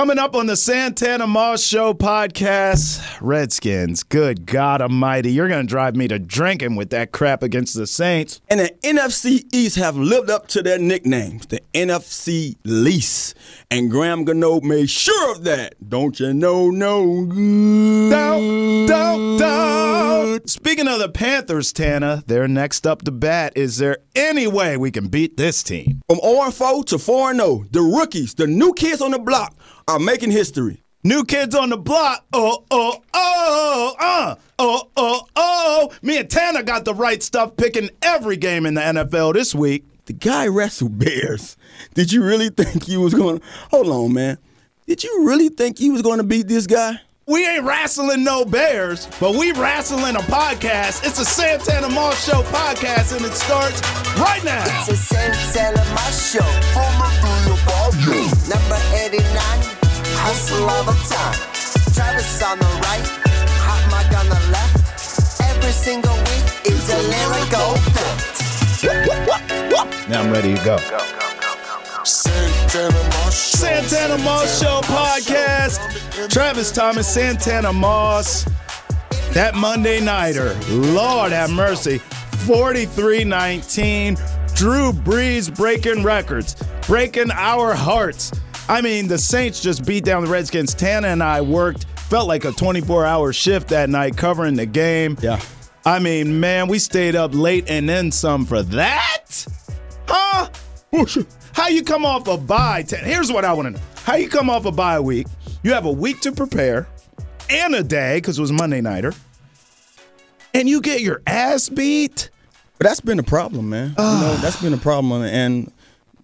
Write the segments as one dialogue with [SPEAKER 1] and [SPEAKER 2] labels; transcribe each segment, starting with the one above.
[SPEAKER 1] Coming up on the Santana Moss Show podcast, Redskins. Good God Almighty, you're going to drive me to drinking with that crap against the Saints.
[SPEAKER 2] And the NFC East have lived up to their nicknames, the NFC Least. And Graham Gano made sure of that. Don't you know, no good.
[SPEAKER 1] Don't, don't, don't. Speaking of the Panthers, Tana, they're next up to bat. Is there any way we can beat this team?
[SPEAKER 2] From 0 4 to 4 0, the rookies, the new kids on the block, are making history.
[SPEAKER 1] New kids on the block. Oh, oh, oh, uh, oh, oh, oh. Me and Tanner got the right stuff picking every game in the NFL this week.
[SPEAKER 2] The guy wrestled bears. Did you really think he was going to. Hold on, man. Did you really think he was going to beat this guy?
[SPEAKER 1] We ain't wrestling no bears, but we wrestling a podcast. It's a Santana Moss Show podcast, and it starts right now.
[SPEAKER 3] It's a Santana Moss Show. All time. Travis on the right, hot mic on the left. Every single week, it's a lyrical fact.
[SPEAKER 1] Now I'm ready to go. go, go.
[SPEAKER 4] Santana Moss Show.
[SPEAKER 1] Santana Moss Show podcast. Travis Thomas, Santana Moss. That Monday Nighter. Lord have mercy. 43 19. Drew Brees breaking records, breaking our hearts. I mean, the Saints just beat down the Redskins. Tana and I worked, felt like a 24 hour shift that night covering the game.
[SPEAKER 2] Yeah.
[SPEAKER 1] I mean, man, we stayed up late and then some for that? Huh? How you come off a bye? Ten- Here's what I want to know. How you come off a bye week? You have a week to prepare and a day because it was Monday nighter, and you get your ass beat.
[SPEAKER 2] But that's been a problem, man. you know, ah. that's been a problem. And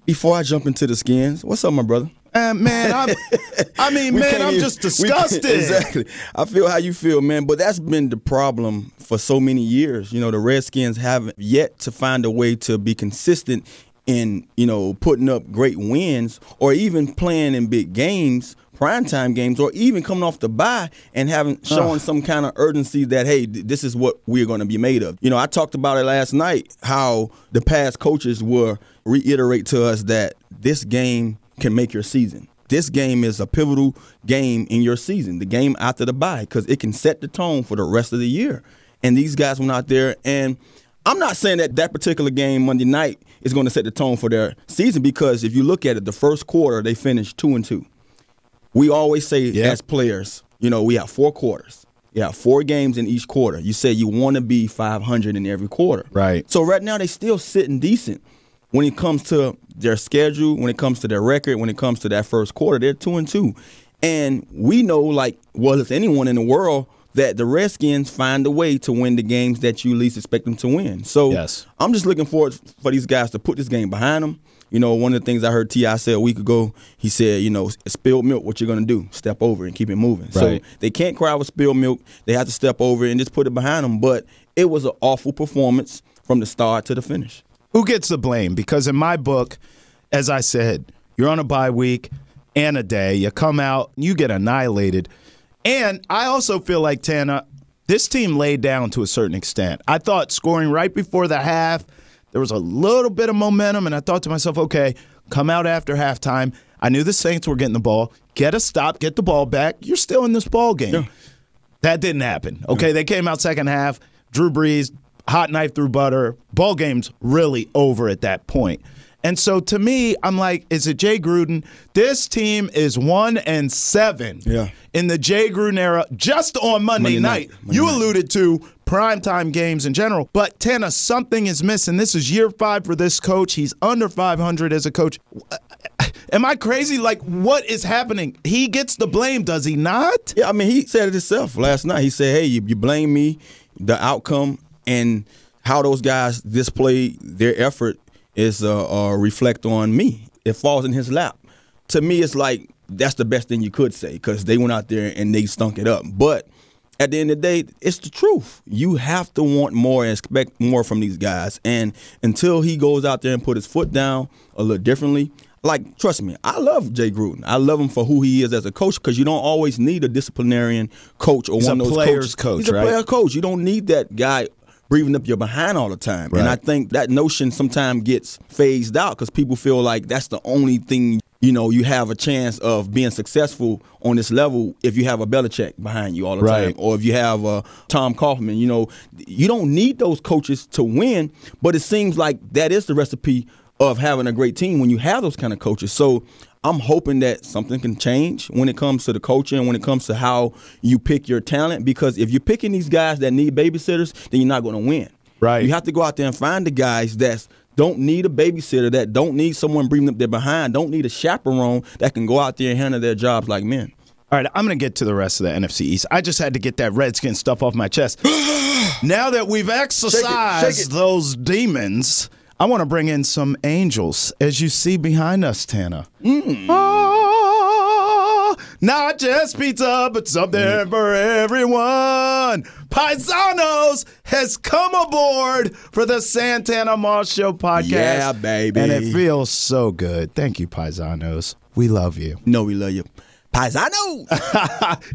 [SPEAKER 2] before I jump into the skins, what's up, my brother?
[SPEAKER 1] Uh, man, I'm, I mean, man, I'm just disgusted.
[SPEAKER 2] exactly. I feel how you feel, man. But that's been the problem for so many years. You know, the Redskins haven't yet to find a way to be consistent in, you know, putting up great wins or even playing in big games, primetime games, or even coming off the bye and having showing some kind of urgency that, hey, th- this is what we're going to be made of. You know, I talked about it last night, how the past coaches will reiterate to us that this game can make your season. This game is a pivotal game in your season, the game after the bye, because it can set the tone for the rest of the year. And these guys went out there, and I'm not saying that that particular game Monday night is going to set the tone for their season, because if you look at it, the first quarter they finished two and two. We always say
[SPEAKER 1] Yep.
[SPEAKER 2] as players, you know, we have four quarters. You have four games in each quarter. You say you want to be 500 in every quarter.
[SPEAKER 1] Right.
[SPEAKER 2] So right now they still sitting decent. When it comes to their schedule, when it comes to their record, when it comes to that first quarter, they're two and two. And we know, like, well, if anyone in the world, that the Redskins find a way to win the games that you least expect them to win. So
[SPEAKER 1] Yes.
[SPEAKER 2] I'm just looking forward for these guys to put this game behind them. You know, one of the things I heard Ti say a week ago, he said, you know, spilled milk. What you're gonna do? Step over and keep it moving.
[SPEAKER 1] Right.
[SPEAKER 2] So they can't cry with spilled milk. They have to step over and just put it behind them. But it was an awful performance from the start to the finish.
[SPEAKER 1] Who gets the blame? Because in my book, as I said, you're on a bye week and a day. You come out, you get annihilated. And I also feel like, Tana, this team laid down to a certain extent. I thought scoring right before the half, there was a little bit of momentum, and I thought to myself, okay, come out after halftime. I knew the Saints were getting the ball. Get a stop, get the ball back. You're still in this ball game. That didn't happen. Okay, they came out second half. Drew Brees, hot knife through butter. Ball game's really over at that point. And so to me, I'm like, is it Jay Gruden? This team is one and seven
[SPEAKER 2] Yeah.
[SPEAKER 1] in the Jay Gruden era just on Monday,
[SPEAKER 2] Monday
[SPEAKER 1] night.
[SPEAKER 2] night. Monday
[SPEAKER 1] you alluded to primetime games in general. But Tana, something is missing. This is year five for this coach. He's under 500 as a coach. Uh, am I crazy? Like, what is happening? He gets the blame, does he not?
[SPEAKER 2] Yeah, I mean, he said it himself last night. He said, "Hey, you, you blame me, the outcome, and how those guys display their effort is uh, uh, reflect on me. It falls in his lap. To me, it's like that's the best thing you could say because they went out there and they stunk it up. But at the end of the day, it's the truth. You have to want more and expect more from these guys. And until he goes out there and put his foot down a little differently, like trust me, I love Jay Gruden. I love him for who he is as a coach because you don't always need a disciplinarian coach or
[SPEAKER 1] He's
[SPEAKER 2] one of those
[SPEAKER 1] player's
[SPEAKER 2] coaches.
[SPEAKER 1] coach,
[SPEAKER 2] He's a
[SPEAKER 1] right?
[SPEAKER 2] player coach. You don't need that guy breathing up your behind all the time.
[SPEAKER 1] Right.
[SPEAKER 2] And I think that notion sometimes gets phased out because people feel like that's the only thing you know you have a chance of being successful on this level if you have a Belichick behind you all the
[SPEAKER 1] Right.
[SPEAKER 2] time, or if you have uh, Tom Coughlin. You know, you don't need those coaches to win, but it seems like that is the recipe of having a great team when you have those kind of coaches. So. I'm hoping that something can change when it comes to the coaching, when it comes to how you pick your talent. Because if you're picking these guys that need babysitters, then you're not going to win.
[SPEAKER 1] Right.
[SPEAKER 2] You have to go out there and find the guys that don't need a babysitter, that don't need someone breathing up their behind, don't need a chaperone that can go out there and handle their jobs like men.
[SPEAKER 1] All right, I'm going to get to the rest of the NFC East. I just had to get that Redskin stuff off my chest. now that we've exorcised
[SPEAKER 2] it.
[SPEAKER 1] those demons, I want to bring in some angels, as you see behind us, Tana.
[SPEAKER 2] Mm.
[SPEAKER 1] Ah, not just pizza, but something
[SPEAKER 2] Mm.
[SPEAKER 1] for everyone. Paisanos has come aboard for the Santana Moss Show podcast.
[SPEAKER 2] Yeah, baby.
[SPEAKER 1] And it feels so good. Thank you, Paisanos. We love you.
[SPEAKER 2] No, we love you. Paisano!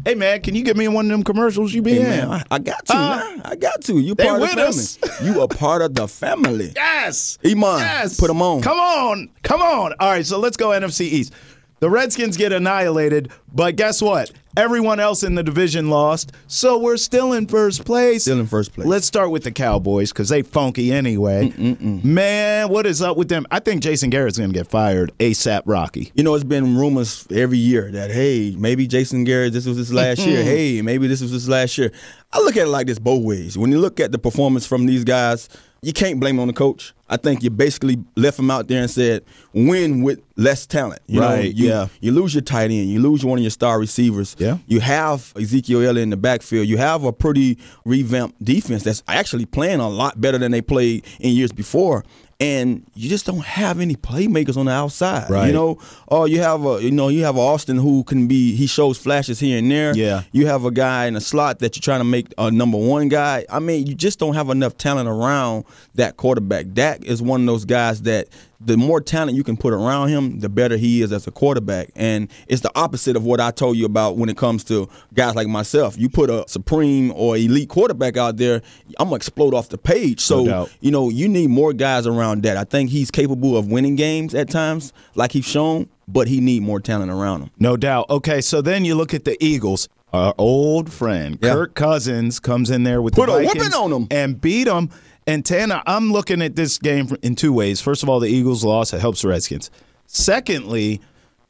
[SPEAKER 1] hey man, can you get me in one of them commercials you be
[SPEAKER 2] hey,
[SPEAKER 1] in?
[SPEAKER 2] man, I, I got to,
[SPEAKER 1] Huh?
[SPEAKER 2] man. I got to. You
[SPEAKER 1] They
[SPEAKER 2] part of the family. You a part of the family.
[SPEAKER 1] yes.
[SPEAKER 2] Iman,
[SPEAKER 1] Yes.
[SPEAKER 2] Put them on.
[SPEAKER 1] Come on. Come on. All right, so let's go NFC East. The Redskins get annihilated, but guess what? Everyone else in the division lost, so we're still in first place.
[SPEAKER 2] Still in first place.
[SPEAKER 1] Let's start with the Cowboys because they funky anyway. Mm, mm, mm. Man, what is up with them? I think Jason Garrett's going to get fired ASAP Rocky.
[SPEAKER 2] You know, it's been rumors every year that hey, maybe Jason Garrett, this was his last year. Hey, maybe this was his last year. I look at it like this both ways. When you look at the performance from these guys, you can't blame it on the coach. I think you basically left him out there and said, win with less talent. You know,
[SPEAKER 1] Right,
[SPEAKER 2] you,
[SPEAKER 1] yeah.
[SPEAKER 2] you lose your tight end, you lose one of your star receivers.
[SPEAKER 1] Yeah.
[SPEAKER 2] You have Ezekiel Elliott in the backfield. You have a pretty revamped defense that's actually playing a lot better than they played in years before. And you just don't have any playmakers on the outside.
[SPEAKER 1] Right.
[SPEAKER 2] You know, oh, you have a you know you have Austin who can be he shows flashes here and there.
[SPEAKER 1] Yeah.
[SPEAKER 2] You have a guy in a slot that you're trying to make a number one guy. I mean, you just don't have enough talent around that quarterback. Dak is one of those guys that the more talent you can put around him, the better he is as a quarterback. And it's the opposite of what I told you about when it comes to guys like myself. You put a supreme or elite quarterback out there, I'm gonna explode off the page. So
[SPEAKER 1] doubt.
[SPEAKER 2] you know, you need more guys around that. I think he's capable of winning games at times, like he's shown, but he need more talent around him.
[SPEAKER 1] No doubt. Okay, so then you look at the Eagles. Our old friend
[SPEAKER 2] Yeah.
[SPEAKER 1] Kirk Cousins comes in there with
[SPEAKER 2] Put
[SPEAKER 1] the
[SPEAKER 2] a
[SPEAKER 1] Vikings
[SPEAKER 2] whooping on 'em.
[SPEAKER 1] and beat them. And Tana, I'm looking at this game in two ways. First of all, the Eagles loss it helps the Redskins. Secondly,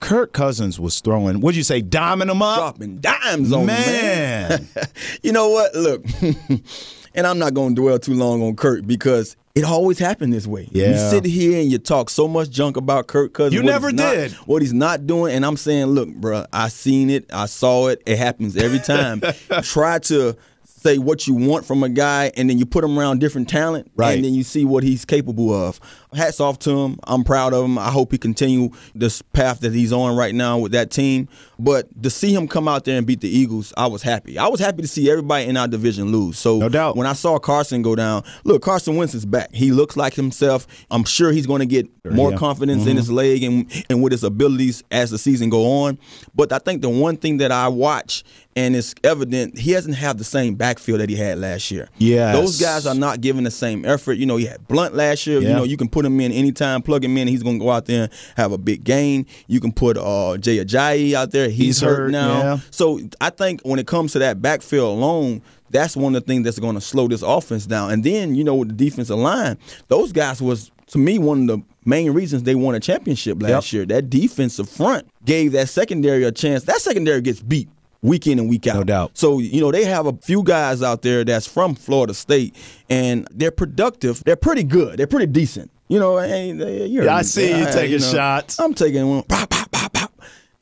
[SPEAKER 1] Kirk Cousins was throwing. What'd you say? Diming them up,
[SPEAKER 2] Dropping dimes on man.
[SPEAKER 1] man.
[SPEAKER 2] you know what? Look, and I'm not going to dwell too long on Kurt because it always happened this way.
[SPEAKER 1] Yeah.
[SPEAKER 2] You sit here and you talk so much junk about Kirk Cousins.
[SPEAKER 1] You never
[SPEAKER 2] he's not-
[SPEAKER 1] did.
[SPEAKER 2] what he's not doing, and I'm saying, look, bro, I seen it, I saw it. It happens every time. Try to say what you want from a guy, and then you put him around different talent,
[SPEAKER 1] Right.
[SPEAKER 2] and then you see what he's capable of. Hats off to him. I'm proud of him. I hope he continue this path that he's on right now with that team. But to see him come out there and beat the Eagles, I was happy. I was happy to see everybody in our division lose. So
[SPEAKER 1] No doubt.
[SPEAKER 2] when I saw Carson go down, look, Carson Wentz is back. He looks like himself. I'm sure he's going to get more
[SPEAKER 1] yeah.
[SPEAKER 2] confidence in mm-hmm. his leg and and with his abilities as the season go on. But I think the one thing that I watch and it's evident he hasn't had the same backfield that he had last year.
[SPEAKER 1] Yeah.
[SPEAKER 2] those guys are not giving the same effort. You know, he had Blount last year.
[SPEAKER 1] Yeah.
[SPEAKER 2] You know, you can put him in anytime, plug him in, he's going to go out there and have a big game. You can put uh, Jay Ajayi out there. He's,
[SPEAKER 1] He's
[SPEAKER 2] hurt,
[SPEAKER 1] hurt,
[SPEAKER 2] now.
[SPEAKER 1] yeah.
[SPEAKER 2] So I think when it comes to that backfield alone, that's one of the things that's going to slow this offense down. And then you know with the defensive line, those guys was to me one of the main reasons they won a championship last
[SPEAKER 1] Yep.
[SPEAKER 2] year. That defensive front gave that secondary a chance. That secondary gets beat week in and week out.
[SPEAKER 1] No doubt.
[SPEAKER 2] So you know they have a few guys out there that's from Florida State, and they're productive. They're pretty good. They're pretty decent. You know, hey, they, you
[SPEAKER 1] Yeah, I see you taking shots.
[SPEAKER 2] I'm taking one. Pop, pop, pop, pop.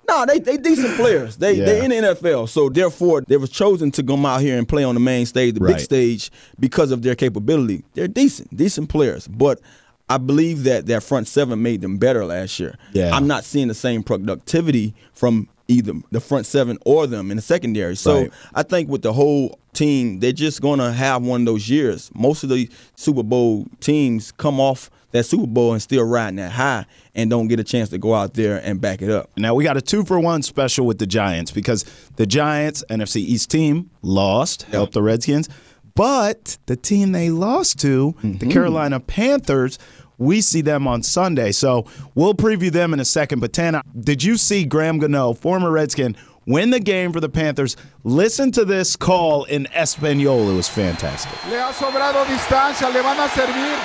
[SPEAKER 2] No, they they decent players. They
[SPEAKER 1] Yeah.
[SPEAKER 2] they in the NFL. So therefore, they were chosen to come out here and play on the main stage, the
[SPEAKER 1] Right.
[SPEAKER 2] big stage, because of their capability. They're decent, decent players. But I believe that that front seven made them better last year.
[SPEAKER 1] Yeah.
[SPEAKER 2] I'm not seeing the same productivity from either the front seven or them in the secondary. So
[SPEAKER 1] Right.
[SPEAKER 2] I think with the whole team, they're just gonna have one of those years. Most of the Super Bowl teams come off that Super Bowl and still riding that high and don't get a chance to go out there and back it up.
[SPEAKER 1] Now we got a two for one special with the Giants because the Giants NFC East team lost, helped the Redskins, But the team they lost to, the mm-hmm. Carolina Panthers, we see them on Sunday. So we'll preview them in a second. But Tana, did you see Graham Gano, former Redskin, win the game for the Panthers? Listen to this call in Espanol. It was fantastic.
[SPEAKER 4] Le ha sobrado distancia, le van a servir.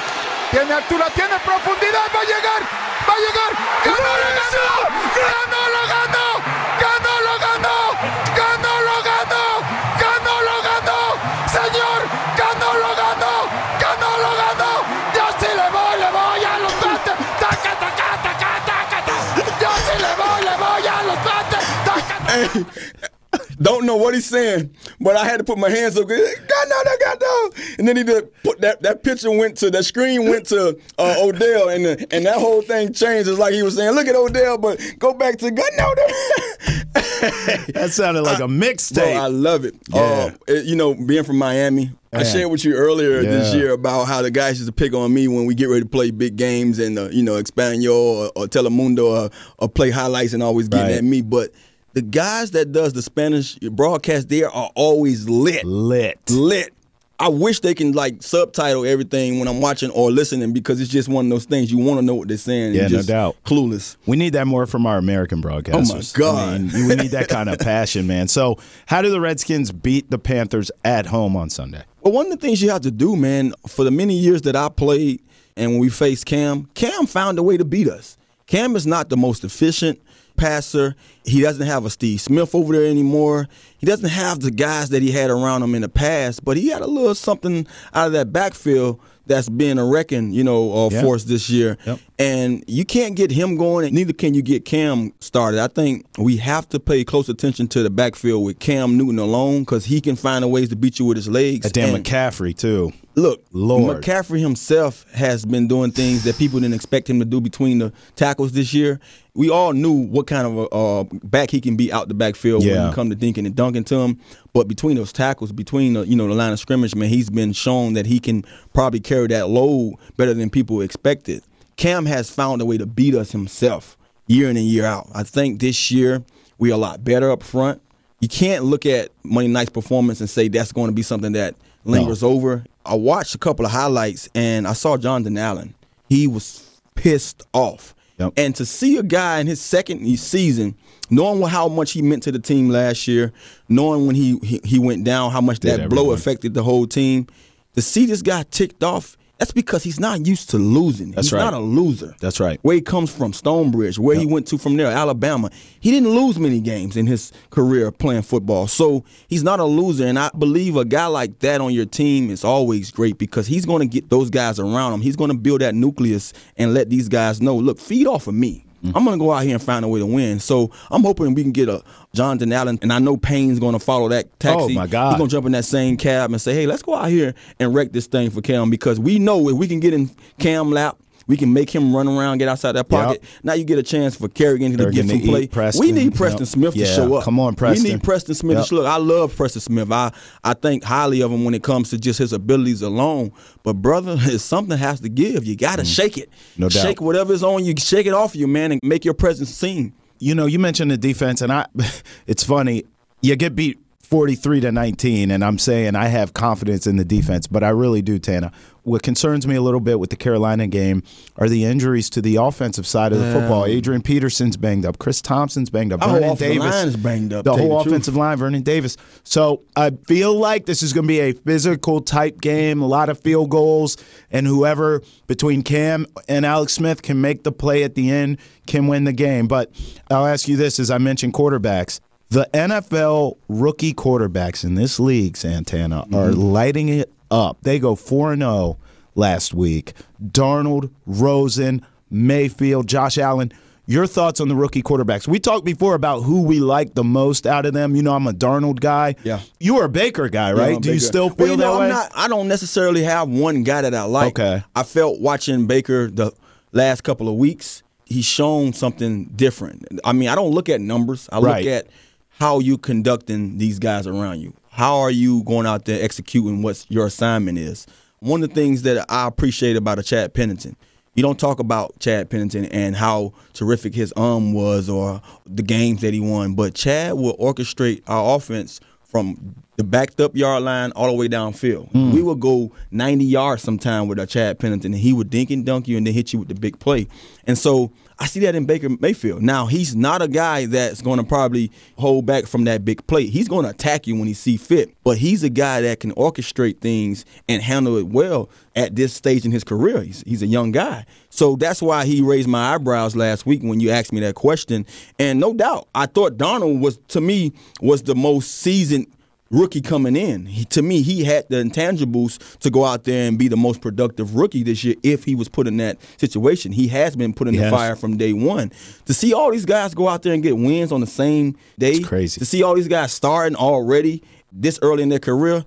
[SPEAKER 4] Tiene altura, tiene profundidad, va a llegar, va a llegar. ¡Ganó, lo ganó! ¡Ganó, lo ganó! ¡Ganó,
[SPEAKER 2] Don't know what he's saying, but I had to put my hands up. God no, that God no. And then he did put that that picture went to that screen went to uh, Odell, and the, and that whole thing changed. It's like he was saying, "Look at Odell," but go back to God no.
[SPEAKER 1] That sounded like a
[SPEAKER 2] mixtape. I love it.
[SPEAKER 1] Yeah.
[SPEAKER 2] Uh, it- You know, being from Miami, I shared with you earlier this year about how the guys used to pick on me when we get ready to play big games and uh, you know Espanol or, or Telemundo or, or play highlights and always getting
[SPEAKER 1] Right.
[SPEAKER 2] at me. But the guys that does the Spanish broadcast there are always lit,
[SPEAKER 1] Lit.
[SPEAKER 2] lit. I wish they can like subtitle everything when I'm watching or listening because it's just one of those things you want to know what they're saying. and
[SPEAKER 1] Yeah, no doubt.
[SPEAKER 2] Clueless.
[SPEAKER 1] We need that more from our American broadcasters.
[SPEAKER 2] Oh, my God.
[SPEAKER 1] I mean, we need that kind of passion, man. So, how do the Redskins beat the Panthers at home on Sunday?
[SPEAKER 2] Well, one of the things you have to do, man, for the many years that I played and when we faced Cam, Cam found a way to beat us. Cam is not the most efficient passer. He doesn't have a Steve Smith over there anymore. He doesn't have the guys that he had around him in the past, but he had a little something out of that backfield that's been a wrecking, you know, uh,
[SPEAKER 1] Yeah.
[SPEAKER 2] force this year.
[SPEAKER 1] Yep.
[SPEAKER 2] And you can't get him going, and neither can you get Cam started. I think we have to pay close attention to the backfield with Cam Newton alone because he can find a ways to beat you with his legs.
[SPEAKER 1] Damn
[SPEAKER 2] And-
[SPEAKER 1] McCaffrey, too.
[SPEAKER 2] Look,
[SPEAKER 1] Lord.
[SPEAKER 2] McCaffrey himself has been doing things that people didn't expect him to do between the tackles this year. We all knew what kind of a uh, back he can be out the backfield when you come to dinking and dunking to him. But between those tackles, between the you know the line of scrimmage, man, he's been shown that he can probably carry that load better than people expected. Cam has found a way to beat us himself year in and year out. I think this year we're a lot better up front. You can't look at Monday night's performance and say that's going to be something that lingers over. I watched a couple of highlights and I saw Jonathan Allen. He was pissed off.
[SPEAKER 1] Yep.
[SPEAKER 2] And to see a guy in his second season, knowing how much he meant to the team last year, knowing when he he, he went down, how much
[SPEAKER 1] Did
[SPEAKER 2] that blow affected the whole team, to see this guy ticked off, that's because he's not used to losing.
[SPEAKER 1] That's
[SPEAKER 2] he's
[SPEAKER 1] right.
[SPEAKER 2] not a loser.
[SPEAKER 1] That's right.
[SPEAKER 2] Where he comes from, Stonebridge, where he went to from there, Alabama. He didn't lose many games in his career playing football. So he's not a loser. And I believe a guy like that on your team is always great because he's going to get those guys around him. He's going to build that nucleus and let these guys know, look, feed off of me. I'm going to go out here and find a way to win. So I'm hoping we can get a Jonathan Allen, and I know Payne's going to follow that oh, taxi.
[SPEAKER 1] Oh, my God.
[SPEAKER 2] He's going to jump in that same cab and say, hey, let's go out here and wreck this thing for Cam because we know if we can get in Cam lap, we can make him run around, get outside that pocket.
[SPEAKER 1] Yep.
[SPEAKER 2] Now you get a chance for Kerrigan to get some
[SPEAKER 1] to
[SPEAKER 2] play.
[SPEAKER 1] Preston,
[SPEAKER 2] we need Preston
[SPEAKER 1] yep.
[SPEAKER 2] Smith to
[SPEAKER 1] Yeah,
[SPEAKER 2] show up.
[SPEAKER 1] come on, Preston.
[SPEAKER 2] We need Preston Smith
[SPEAKER 1] Yep.
[SPEAKER 2] to look. I love Preston Smith. I I think highly of him when it comes to just his abilities alone. But brother, something has to give. You got to shake it.
[SPEAKER 1] Mm. No doubt.
[SPEAKER 2] Shake whatever's on you. Shake it off you, man, and make your presence seen.
[SPEAKER 1] you know, you mentioned the defense, and I, it's funny. You get beat 43 to 19, and I'm saying I have confidence in the defense, but I really do, Tana. What concerns me a little bit with the Carolina game are the injuries to the offensive side of the football. Adrian Peterson's banged up. Chris Thompson's banged up. Vernon Davis.
[SPEAKER 2] line is banged up,
[SPEAKER 1] The whole
[SPEAKER 2] the truth.
[SPEAKER 1] offensive line, Vernon Davis. So I feel like this is going to be a physical type game, a lot of field goals, and whoever between Cam and Alex Smith can make the play at the end can win the game. But I'll ask you this as I mentioned quarterbacks. The NFL rookie quarterbacks in this league, Santana, are
[SPEAKER 2] Mm-hmm.
[SPEAKER 1] lighting it up. They go 4 0 last week. Darnold, Rosen, Mayfield, Josh Allen. Your thoughts on the rookie quarterbacks? We talked before about who we like the most out of them. You know, I'm a Darnold guy.
[SPEAKER 2] Yeah.
[SPEAKER 1] You are a Baker guy, right?
[SPEAKER 2] Yeah,
[SPEAKER 1] Do you still feel
[SPEAKER 2] well, you know,
[SPEAKER 1] that
[SPEAKER 2] I'm
[SPEAKER 1] way?
[SPEAKER 2] Not, I don't necessarily have one guy that I like.
[SPEAKER 1] Okay.
[SPEAKER 2] I felt watching Baker the last couple of weeks, he's shown something different. I mean, I don't look at numbers. I
[SPEAKER 1] Right.
[SPEAKER 2] look at how you conducting these guys around you. How are you going out there executing what your assignment is? One of the things that I appreciate about a Chad Pennington, you don't talk about Chad Pennington and how terrific his arm was or the games that he won, but Chad will orchestrate our offense from the backed up yard line all the way downfield.
[SPEAKER 1] Hmm.
[SPEAKER 2] We would go 90 yards sometime with a Chad Pennington, and he would dink and dunk you and then hit you with the big play. And so I see that in Baker Mayfield. Now he's not a guy that's going to probably hold back from that big play. He's going to attack you when he see fit, but he's a guy that can orchestrate things and handle it well at this stage in his career. He's, he's a young guy, so that's why he raised my eyebrows last week when you asked me that question. And no doubt, I thought Darnold was to me was the most seasoned rookie coming in. He, to me, he had the intangibles to go out there and be the most productive rookie this year if he was put in that situation. He has been put in
[SPEAKER 1] He
[SPEAKER 2] the fire from day one. To see all these guys go out there and get wins on the same day,
[SPEAKER 1] It's crazy.
[SPEAKER 2] To see all these guys starting already this early in their career,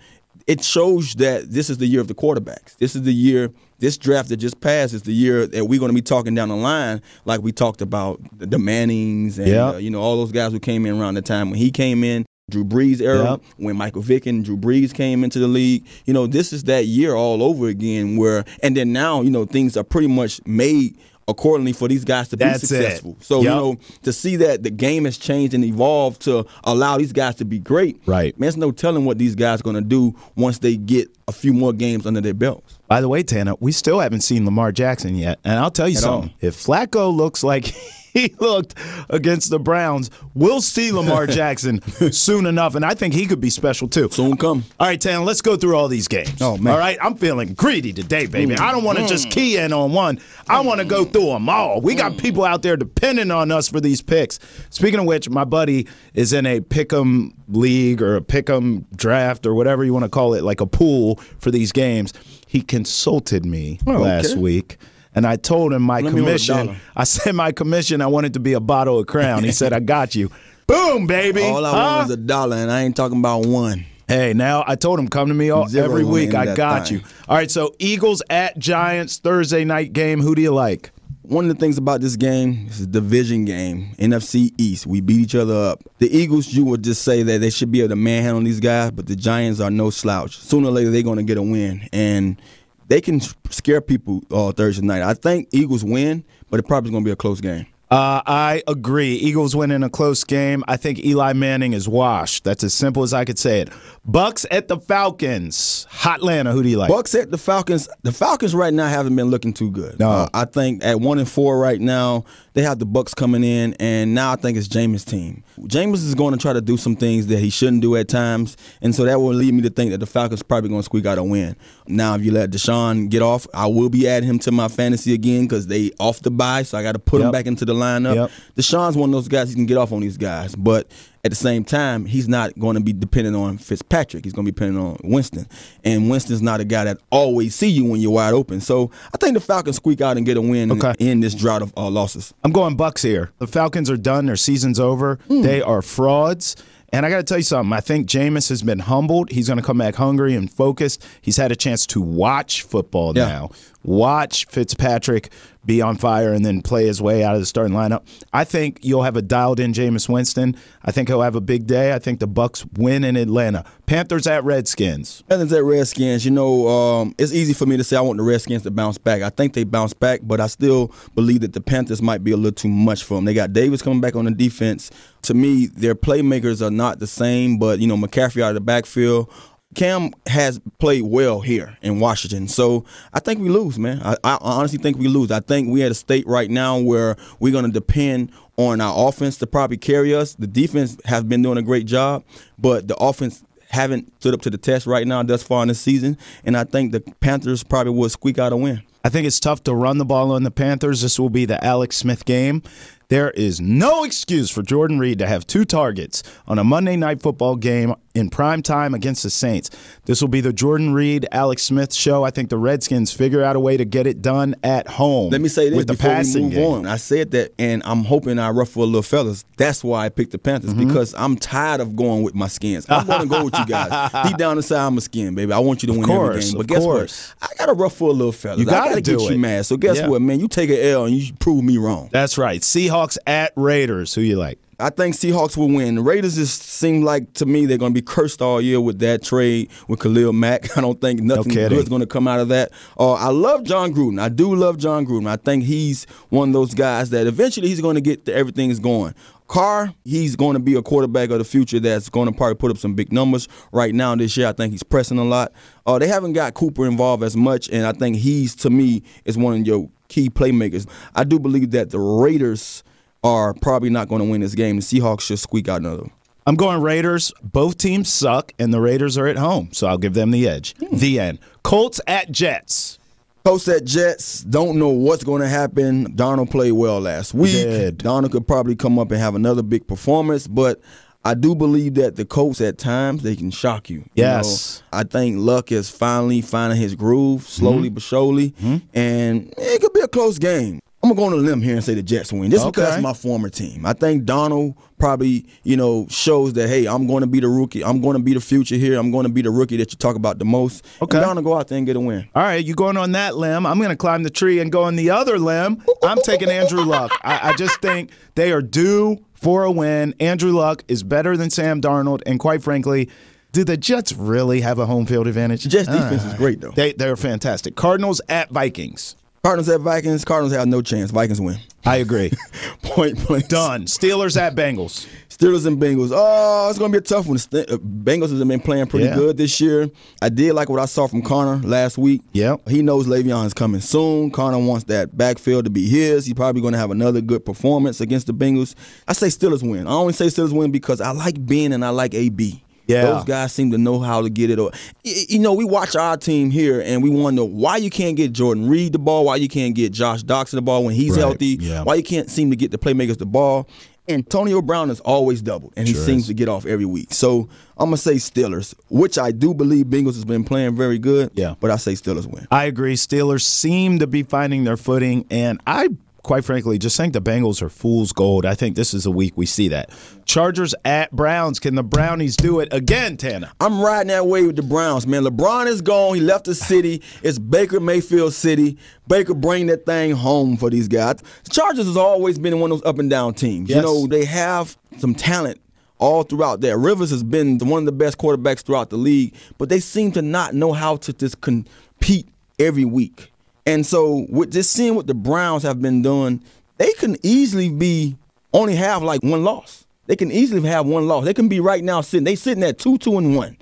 [SPEAKER 2] it shows that this is the year of the quarterbacks. This is the year. This draft that just passed is the year that we're going to be talking down the line, like we talked about the, Mannings and
[SPEAKER 1] Yeah.
[SPEAKER 2] uh, you know all those guys who came in around the time when he came in. Drew Brees era,
[SPEAKER 1] Yep.
[SPEAKER 2] when Michael Vick and Drew Brees came into the league. You know, this is that year all over again where and then now, you know, things are pretty much made accordingly for these guys to be
[SPEAKER 1] That's it.
[SPEAKER 2] successful. So, you know, to see that the game has changed and evolved to allow these guys to be great.
[SPEAKER 1] Right.
[SPEAKER 2] Man, there's no telling what these guys are going to do once they get a few more games under their belts.
[SPEAKER 1] By the way, Tana, we still haven't seen Lamar Jackson yet. And I'll tell you
[SPEAKER 2] At
[SPEAKER 1] something.
[SPEAKER 2] all.
[SPEAKER 1] If Flacco looks like he looked against the Browns, we'll see Lamar Jackson soon enough. And I think he could be special too.
[SPEAKER 2] Soon come.
[SPEAKER 1] All right, Tan, let's go through all these games.
[SPEAKER 2] Oh, man.
[SPEAKER 1] All right, I'm feeling greedy today, baby. Mm. I don't want to just mm. key in on one. I want to go mm. through them all. We got people out there depending on us for these picks. Speaking of which, my buddy is in a pick'em league or a pick'em draft or whatever you want to call it, like a pool for these games. He consulted me
[SPEAKER 2] Oh,
[SPEAKER 1] last
[SPEAKER 2] okay.
[SPEAKER 1] week. And I told him my
[SPEAKER 2] Let me hold a
[SPEAKER 1] commission. I said my commission. I wanted to be a bottle of Crown. He said, "I got you." Boom, baby.
[SPEAKER 2] All I
[SPEAKER 1] Huh?
[SPEAKER 2] want is a dollar, and I ain't talking about one.
[SPEAKER 1] Hey, now I told him come to me all,
[SPEAKER 2] Zero
[SPEAKER 1] every week. I got
[SPEAKER 2] thing.
[SPEAKER 1] you. All right, so Eagles at Giants Thursday night game. Who do you like?
[SPEAKER 2] One of the things about this game is a division game, NFC East. We beat each other up. The Eagles, you would just say that they should be able to manhandle these guys, but the Giants are no slouch. Sooner or later, they're going to get a win, and they can scare people uh, Thursday night. I think Eagles win, but it probably going to be a close game.
[SPEAKER 1] Uh, I agree. Eagles win in a close game. I think Eli Manning is washed. That's as simple as I could say it. Bucks at the Falcons. Hot Hotlanta. Who do you like?
[SPEAKER 2] Bucks at the Falcons. The Falcons right now haven't been looking too good.
[SPEAKER 1] No.
[SPEAKER 2] Uh, I think at one and four right now, they have the Bucks coming in, and now I think it's Jameis' team. Jameis is going to try to do some things that he shouldn't do at times, and so that will lead me to think that the Falcons probably going to squeak out a win. Now, if you let DeSean get off, I will be adding him to my fantasy again because they off the bye, so I got to put him back into the lineup.
[SPEAKER 1] Yep.
[SPEAKER 2] DeSean's one of those guys he can get off on these guys, but at the same time, he's not going to be dependent on Fitzpatrick. He's going to be dependent on Winston, and Winston's not a guy that always see you when you're wide open. So I think the Falcons squeak out and get a win
[SPEAKER 1] Okay.
[SPEAKER 2] in this drought of uh, losses.
[SPEAKER 1] I'm going Bucks here. The Falcons are done. Their season's over.
[SPEAKER 2] Hmm.
[SPEAKER 1] They are frauds. And I got to tell you something. I think Jameis has been humbled. He's going to come back hungry and focused. He's had a chance to watch football
[SPEAKER 2] Yeah.
[SPEAKER 1] now. Watch Fitzpatrick be on fire and then play his way out of the starting lineup. I think you'll have a dialed in Jameis Winston. I think he'll have a big day. I think the Bucks win in Atlanta. Panthers at Redskins.
[SPEAKER 2] Panthers at Redskins, you know, um, it's easy for me to say I want the Redskins to bounce back. I think they bounce back, but I still believe that the Panthers might be a little too much for them. They got Davis coming back on the defense. To me, their playmakers are not the same, but, you know, McCaffrey out of the backfield. Cam has played well here in Washington, so I think we lose, man. I, I honestly think we lose. I think we at a state right now where we're going to depend on our offense to probably carry us. The defense has been doing a great job, but the offense haven't stood up to the test right now thus far in the season, and I think the Panthers probably will squeak out a win.
[SPEAKER 1] I think it's tough to run the ball on the Panthers. This will be the Alex Smith game. There is no excuse for Jordan Reed to have two targets on a Monday night football game in prime time against the Saints. This will be the Jordan Reed Alex Smith show. I think the Redskins figure out a way to get it done at home.
[SPEAKER 2] Let me say this
[SPEAKER 1] with the passing
[SPEAKER 2] move
[SPEAKER 1] game.
[SPEAKER 2] on. I said that, and I'm hoping I ruffle a little fellas. That's why I picked the Panthers
[SPEAKER 1] Mm-hmm.
[SPEAKER 2] because I'm tired of going with my skins. I'm going to go with you guys. Deep down inside, I'm a skin, baby. I want you to win
[SPEAKER 1] course,
[SPEAKER 2] every game. But
[SPEAKER 1] of
[SPEAKER 2] guess
[SPEAKER 1] course.
[SPEAKER 2] what? I got to ruffle a little fellas.
[SPEAKER 1] You
[SPEAKER 2] I
[SPEAKER 1] gotta
[SPEAKER 2] gotta
[SPEAKER 1] do
[SPEAKER 2] get
[SPEAKER 1] it.
[SPEAKER 2] you mad. So guess
[SPEAKER 1] Yeah.
[SPEAKER 2] what, man? You take an L and you prove me wrong.
[SPEAKER 1] That's right. Seahawks at Raiders. Who you like?
[SPEAKER 2] I think Seahawks will win. The Raiders just seem like to me they're going to be cursed all year with that trade with Khalil Mack. I don't think nothing
[SPEAKER 1] kidding.
[SPEAKER 2] good's going to come out of that. Uh, I love Jon Gruden. I do love Jon Gruden. I think he's one of those guys that eventually he's going to get to everything's going. Carr, he's going to be a quarterback of the future that's going to probably put up some big numbers. Right now, this year, I think he's pressing a lot. Uh, they haven't got Cooper involved as much, and I think he's, to me, is one of your key playmakers. I do believe that the Raiders are probably not going to win this game. The Seahawks should squeak out another.
[SPEAKER 1] I'm going Raiders. Both teams suck, and the Raiders are at home, so I'll give them the edge. Hmm. The end. Colts at Jets.
[SPEAKER 2] Colts at Jets don't know what's going to happen. Darnold played well last week.
[SPEAKER 1] did.
[SPEAKER 2] Darnold could probably come up and have another big performance, but I do believe that the Colts at times they can shock you. You
[SPEAKER 1] Yes.
[SPEAKER 2] know, I think Luck is finally finding his groove, slowly mm-hmm. but surely, mm-hmm. and it could be a close game. I'm gonna go on a limb here and say the Jets win. Just because it's my former team. I think Darnold probably, you know, shows that hey, I'm going to be the rookie. I'm going to be the future here. I'm going to be the rookie that you talk about the most.
[SPEAKER 1] Okay.
[SPEAKER 2] And Darnold go out there and get a win.
[SPEAKER 1] All right, you going on that limb. I'm going to climb the tree and go on the other limb. I'm taking Andrew Luck. I, I just think they are due for a win. Andrew Luck is better than Sam Darnold, and quite frankly, do the Jets really have a home field advantage?
[SPEAKER 2] Jets defense is ah. great though.
[SPEAKER 1] They they're fantastic. Cardinals at Vikings.
[SPEAKER 2] Cardinals at Vikings. Cardinals have no chance. Vikings win.
[SPEAKER 1] I agree.
[SPEAKER 2] Point blank.
[SPEAKER 1] Done. Steelers at Bengals.
[SPEAKER 2] Steelers and Bengals. Oh, it's gonna be a tough one. St- uh, Bengals have been playing pretty
[SPEAKER 1] Yeah.
[SPEAKER 2] good this year. I did like what I saw from Conner last week.
[SPEAKER 1] Yeah.
[SPEAKER 2] He knows Le'Veon is coming soon. Conner wants that backfield to be his. He's probably going to have another good performance against the Bengals. I say Steelers win. I only say Steelers win because I like Ben and I like AB.
[SPEAKER 1] Yeah.
[SPEAKER 2] Those guys seem to know how to get it. Or, you know, we watch our team here and we wonder why you can't get Jordan Reed the ball, why you can't get Josh Doctson the ball when he's
[SPEAKER 1] Right,
[SPEAKER 2] healthy,
[SPEAKER 1] yeah.
[SPEAKER 2] why you can't seem to get the playmakers the ball. Antonio Brown is always doubled, and he
[SPEAKER 1] Sure
[SPEAKER 2] seems
[SPEAKER 1] is.
[SPEAKER 2] to get off every week. So I'm gonna say Steelers, which I do believe Bengals has been playing very good.
[SPEAKER 1] Yeah.
[SPEAKER 2] but I say Steelers win.
[SPEAKER 1] I agree. Steelers seem to be finding their footing, and I, quite frankly, just think the Bengals are fool's gold. I think this is a week we see that. Chargers at Browns. Can the Brownies do it again, Tana?
[SPEAKER 2] I'm riding that way with the Browns, man. LeBron is gone. He left the city. It's Baker Mayfield City. Baker bring that thing home for these guys. The Chargers has always been one of those up and down teams. You know, they have some talent all throughout there. Rivers has been one of the best quarterbacks throughout the league, but they seem to not know how to just compete every week. And so, with just seeing what the Browns have been doing, they can easily be only have like one loss. They can easily have one loss. They can be right now sitting. They sitting at two, two, and one.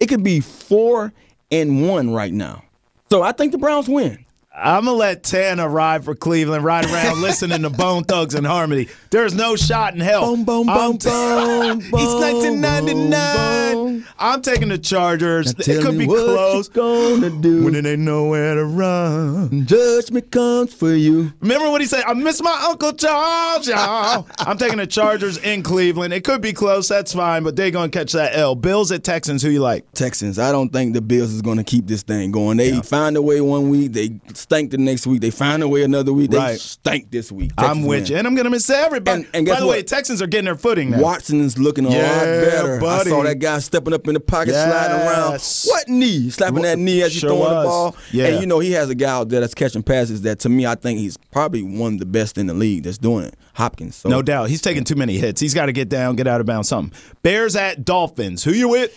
[SPEAKER 2] It could be four and one right now. So I think the Browns win.
[SPEAKER 1] I'm gonna let Tana ride for Cleveland, ride around listening to Bone Thugs and Harmony. There's no shot in hell.
[SPEAKER 2] Boom, boom,
[SPEAKER 1] I'm
[SPEAKER 2] boom, boom,
[SPEAKER 1] It's 1999.
[SPEAKER 2] boom.
[SPEAKER 1] I'm taking the Chargers.
[SPEAKER 2] Now
[SPEAKER 1] it could be
[SPEAKER 2] what
[SPEAKER 1] close.
[SPEAKER 2] gonna do
[SPEAKER 1] When it ain't nowhere to run.
[SPEAKER 2] Judgment comes for you.
[SPEAKER 1] Remember what he said? I miss my Uncle Charles, y'all. I'm taking the Chargers in Cleveland. It could be close. That's fine, but they're going to catch that L. Bills at Texans. Who you like?
[SPEAKER 2] Texans. I don't think the Bills is going to keep this thing going. They find a way one week, they stank the next week. They find a way another week, they
[SPEAKER 1] Right.
[SPEAKER 2] stank this week.
[SPEAKER 1] I'm with
[SPEAKER 2] win.
[SPEAKER 1] you. And I'm going to miss everybody.
[SPEAKER 2] And- and
[SPEAKER 1] By the way. Texans are getting their footing now.
[SPEAKER 2] Watson is looking a
[SPEAKER 1] Yeah,
[SPEAKER 2] lot better.
[SPEAKER 1] buddy.
[SPEAKER 2] I saw that guy stepping up in the pocket, sliding around. What knee? Slapping that knee as you
[SPEAKER 1] Sure
[SPEAKER 2] throwing the ball.
[SPEAKER 1] Yeah.
[SPEAKER 2] And you know he has a guy out there that's catching passes that to me I think he's probably one of the best in the league that's doing it. Hopkins. So
[SPEAKER 1] No doubt. He's taking too many hits. He's got to get down, get out of bounds, something. Bears at Dolphins. Who you with?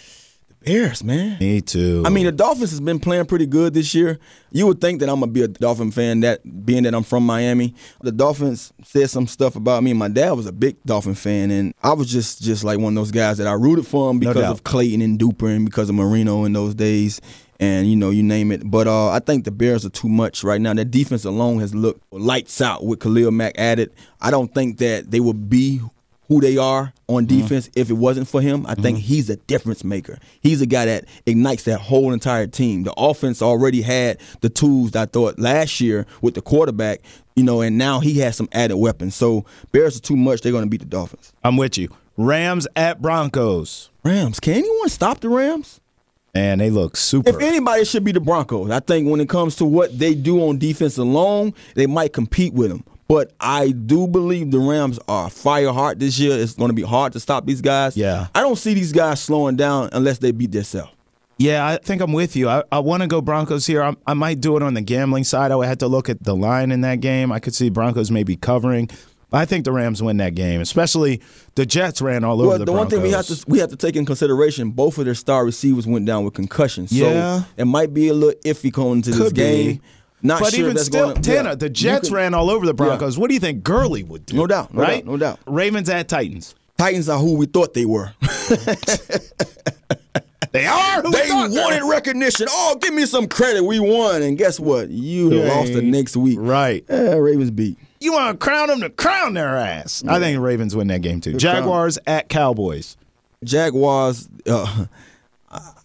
[SPEAKER 2] Bears, man.
[SPEAKER 1] Me too.
[SPEAKER 2] I mean, the Dolphins has been playing pretty good this year. You would think that I'm gonna be a Dolphin fan, that being that I'm from Miami. The Dolphins said some stuff about me. My dad was a big Dolphin fan, and I was just just like one of those guys that I rooted for him because
[SPEAKER 1] doubt.
[SPEAKER 2] of Clayton and Duper and because of Marino in those days. And you know, you name it. But uh, I think the Bears are too much right now. Their defense alone has looked lights out with Khalil Mack added. I don't think that they will be who they are on
[SPEAKER 1] Mm-hmm.
[SPEAKER 2] defense if it wasn't for him. I think he's a difference maker. He's a guy that ignites that whole entire team. The offense already had the tools I thought last year with the quarterback, you know, and now he has some added weapons. So Bears are too much. They're going to beat the Dolphins.
[SPEAKER 1] I'm with you. Rams at Broncos.
[SPEAKER 2] Rams. Can anyone stop the Rams?
[SPEAKER 1] Man, they look super.
[SPEAKER 2] If anybody it should be the Broncos. I think when it comes to what they do on defense alone, they might compete with them. But I do believe the Rams are fire hard this year. It's going to be hard to stop these guys.
[SPEAKER 1] Yeah.
[SPEAKER 2] I don't see these guys slowing down unless they beat themselves.
[SPEAKER 1] Yeah, I think I'm with you. I, I want to go Broncos here. I, I might do it on the gambling side. I would have to look at the line in that game. I could see Broncos maybe covering, I think the Rams win that game, especially the Jets ran all over
[SPEAKER 2] Well,
[SPEAKER 1] the
[SPEAKER 2] the one thing we have to we have to take in consideration, both of their star receivers went down with concussions.
[SPEAKER 1] Yeah.
[SPEAKER 2] So it might be a little iffy going into this
[SPEAKER 1] be.
[SPEAKER 2] Not
[SPEAKER 1] but
[SPEAKER 2] sure
[SPEAKER 1] even still,
[SPEAKER 2] going
[SPEAKER 1] Tana, the Jets ran all over the Broncos. What do you think Gurley would do?
[SPEAKER 2] No doubt, no
[SPEAKER 1] right?
[SPEAKER 2] doubt, no doubt.
[SPEAKER 1] Ravens at Titans.
[SPEAKER 2] Titans are who we thought they were.
[SPEAKER 1] They are. Who
[SPEAKER 2] they wanted recognition. Oh, give me some credit. We won. And guess what? You
[SPEAKER 1] Yeah.
[SPEAKER 2] lost the next week.
[SPEAKER 1] Right.
[SPEAKER 2] Yeah, Ravens beat.
[SPEAKER 1] You want to crown them to crown their ass. I think Ravens win that game too. Jaguars at Cowboys.
[SPEAKER 2] Jaguars. Uh,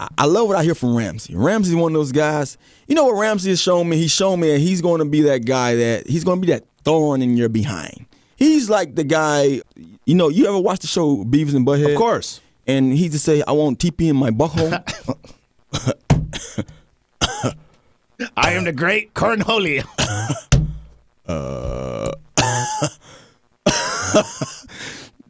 [SPEAKER 2] I, I love what I hear from Ramsey. Ramsey's one of those guys. You know what Ramsey has shown me? He's shown me that he's going to be that guy that he's going to be that thorn in your behind. He's like the guy. You know, you ever watch the show Beavis and Butthead?
[SPEAKER 1] Of course.
[SPEAKER 2] And he just say, "I want TP in my butthole."
[SPEAKER 1] I am the great Cornholio.
[SPEAKER 2] Uh,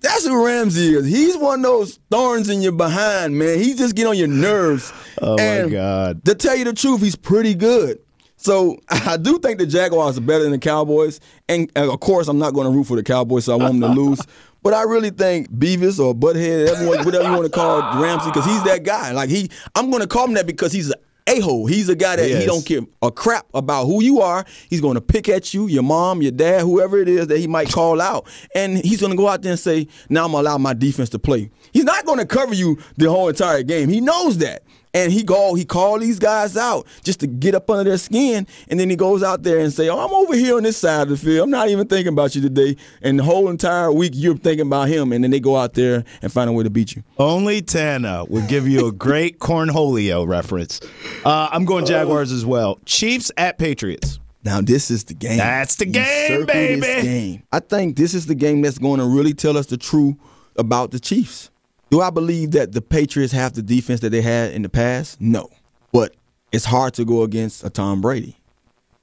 [SPEAKER 2] That's who Ramsey is. He's one of those thorns in your behind, man. He just get on your nerves.
[SPEAKER 1] Oh, my God.
[SPEAKER 2] To tell you the truth, he's pretty good. So I do think the Jaguars are better than the Cowboys, and uh, of course I'm not going to root for the Cowboys, so I want them to lose. But I really think Beavis or Butthead, everyone, whatever you want to call Ramsey, because he's that guy. Like he, I'm going to call him that because he's an a-hole. He's a guy that
[SPEAKER 1] He
[SPEAKER 2] he, don't care a crap about who you are. He's going to pick at you, your mom, your dad, whoever it is that he might call out, and he's going to go out there and say, "Now I'm gonna allow my defense to play." He's not going to cover you the whole entire game. He knows that. And he go, he call these guys out just to get up under their skin, and then he goes out there and say, "Oh, I'm over here on this side of the field. I'm not even thinking about you today." And the whole entire week you're thinking about him, and then they go out there and find a way to beat you.
[SPEAKER 1] Only Tana would give you a great Cornholio reference. Uh, I'm going Jaguars as well. Chiefs at Patriots.
[SPEAKER 2] Now this is the game.
[SPEAKER 1] That's the
[SPEAKER 2] You
[SPEAKER 1] game, baby.
[SPEAKER 2] game. I think this is the game that's going to really tell us the truth about the Chiefs. Do I believe that the Patriots have the defense that they had in the past? No. But it's hard to go against a Tom Brady.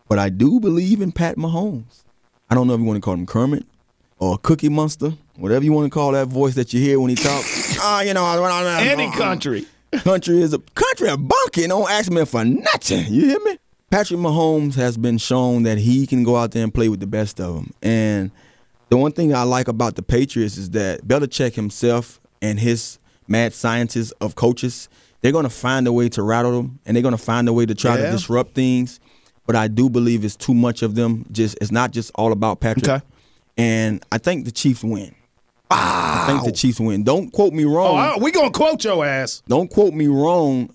[SPEAKER 2] But I do believe in Pat Mahomes. I don't know if you want to call him Kermit or Cookie Monster, whatever you want to call that voice that you hear when he talks. Ah, you know,
[SPEAKER 1] Any country.
[SPEAKER 2] country is a country a bunky. Don't ask me for nothing. You hear me? Patrick Mahomes has been shown that he can go out there and play with the best of them. And the one thing I like about the Patriots is that Belichick himself and his mad scientists of coaches, they're going to find a way to rattle them, and they're going to find a way to try
[SPEAKER 1] Yeah.
[SPEAKER 2] to disrupt things. But I do believe it's too much of them. Just it's not just all about Patrick.
[SPEAKER 1] Okay.
[SPEAKER 2] And I think the Chiefs win. I think the Chiefs win. Don't quote me wrong.
[SPEAKER 1] Oh, I- we gonna quote your ass.
[SPEAKER 2] don't quote me wrong.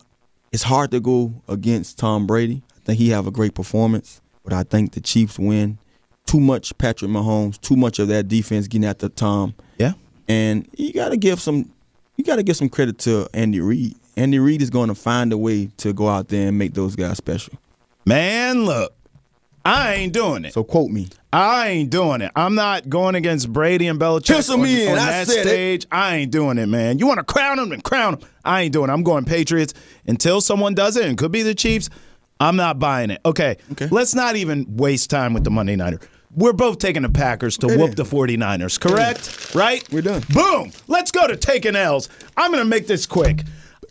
[SPEAKER 2] It's hard to go against Tom Brady. I think he have a great performance, but I think the Chiefs win. Too much Patrick Mahomes, too much of that defense getting after Tom. And you got to give some, you got to give some credit to Andy Reid. Andy Reid is going to find a way to go out there and make those guys special.
[SPEAKER 1] Man, look, I ain't doing it.
[SPEAKER 2] So quote me.
[SPEAKER 1] I ain't doing it. I'm not going against Brady and Belichick
[SPEAKER 2] Pencil
[SPEAKER 1] on,
[SPEAKER 2] me in.
[SPEAKER 1] on that
[SPEAKER 2] said it.
[SPEAKER 1] stage. I ain't doing it, man. You want to crown them and crown them. I ain't doing it. I'm going Patriots until someone does it, and could be the Chiefs. I'm not buying it. Okay,
[SPEAKER 2] Okay.
[SPEAKER 1] let's not even waste time with the Monday Nighter. We're both taking the Packers to
[SPEAKER 2] Okay,
[SPEAKER 1] whoop
[SPEAKER 2] then.
[SPEAKER 1] the 49ers, correct? Right?
[SPEAKER 2] We're done.
[SPEAKER 1] Boom. Let's go to taking L's. I'm going to make this quick.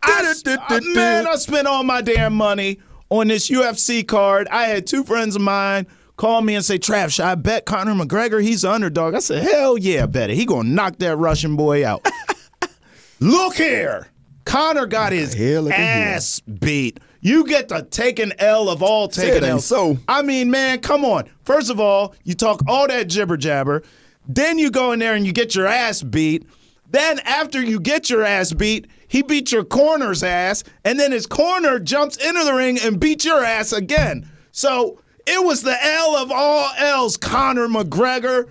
[SPEAKER 1] I, uh, man, I spent all my damn money on this UFC card. I had two friends of mine call me and say, Trav, should I bet Conor McGregor? He's the underdog. I said, hell yeah, bet it. He going to knock that Russian boy out. Look here. Conor got his
[SPEAKER 2] hell, look here.
[SPEAKER 1] ass beat. You get the taking L of all taking L's.
[SPEAKER 2] so.
[SPEAKER 1] I mean, man, come on. First of all, you talk all that jibber jabber. Then you go in there and you get your ass beat. Then after you get your ass beat, he beat your corner's ass, and then his corner jumps into the ring and beats your ass again. So it was the L of all L's, Conor McGregor.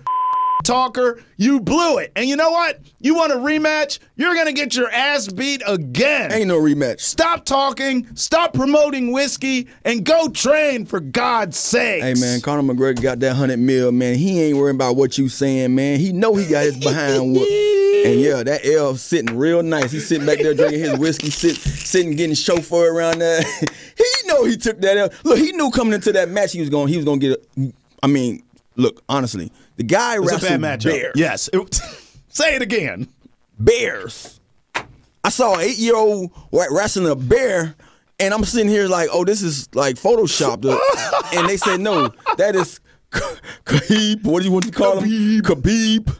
[SPEAKER 1] Talker, you blew it. And you know what? You want a rematch? You're going to get your ass beat again.
[SPEAKER 2] Ain't no rematch.
[SPEAKER 1] Stop talking, stop promoting whiskey, and go train for God's sake.
[SPEAKER 2] Hey man, Conor McGregor got that hundred mil, man. He ain't worrying about what you saying, man. He know he got his behind whooped. And yeah, that L sitting real nice. He's sitting back there drinking his whiskey, sit, sitting getting chauffeur around there. he know he took that L. Look, he knew coming into that match he was going he was gonna get a I mean, look, honestly, the guy
[SPEAKER 1] It was a
[SPEAKER 2] wrestled
[SPEAKER 1] bad matchup.
[SPEAKER 2] bears.
[SPEAKER 1] Yes. It- say it again.
[SPEAKER 2] bears. I saw an eight year old wrestling a bear, and I'm sitting here like, oh, this is like photoshopped. and they said, no, that is Khabib, what do you want to call him? Khabib.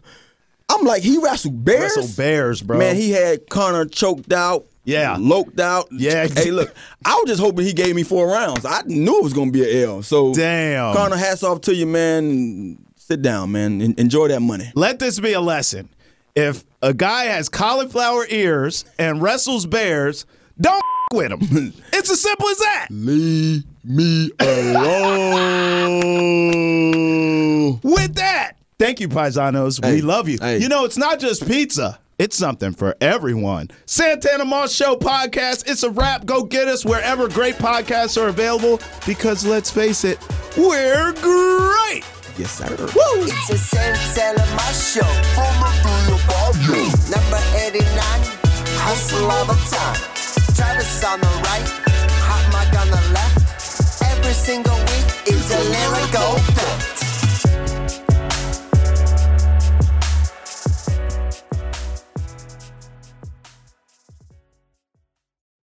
[SPEAKER 2] I'm like, he wrestled bears.
[SPEAKER 1] Wrestle Bears, bro.
[SPEAKER 2] Man, he had Conor choked out.
[SPEAKER 1] Yeah.
[SPEAKER 2] Loked out.
[SPEAKER 1] Yeah.
[SPEAKER 2] Hey, look, I was just hoping he gave me four rounds. I knew it was going to be an L. So,
[SPEAKER 1] Damn.
[SPEAKER 2] Conor, hats off to you, man. Sit down, man. En- enjoy that money.
[SPEAKER 1] Let this be a lesson. If a guy has cauliflower ears and wrestles bears, don't with him. It's as simple as that.
[SPEAKER 2] Leave me alone.
[SPEAKER 1] With that, thank you, Paisanos.
[SPEAKER 2] Hey,
[SPEAKER 1] we love you.
[SPEAKER 2] hey.
[SPEAKER 1] You know, it's not just pizza. It's something for everyone. Santana Moss Show podcast. It's a wrap. Go get us wherever great podcasts are available because let's face it, we're great.
[SPEAKER 2] Yes, sir.
[SPEAKER 1] Woo!
[SPEAKER 3] It's a Santana my show. Number 89, hustle all the time. Travis on the right, hot on the left. Every single week, a lyrical.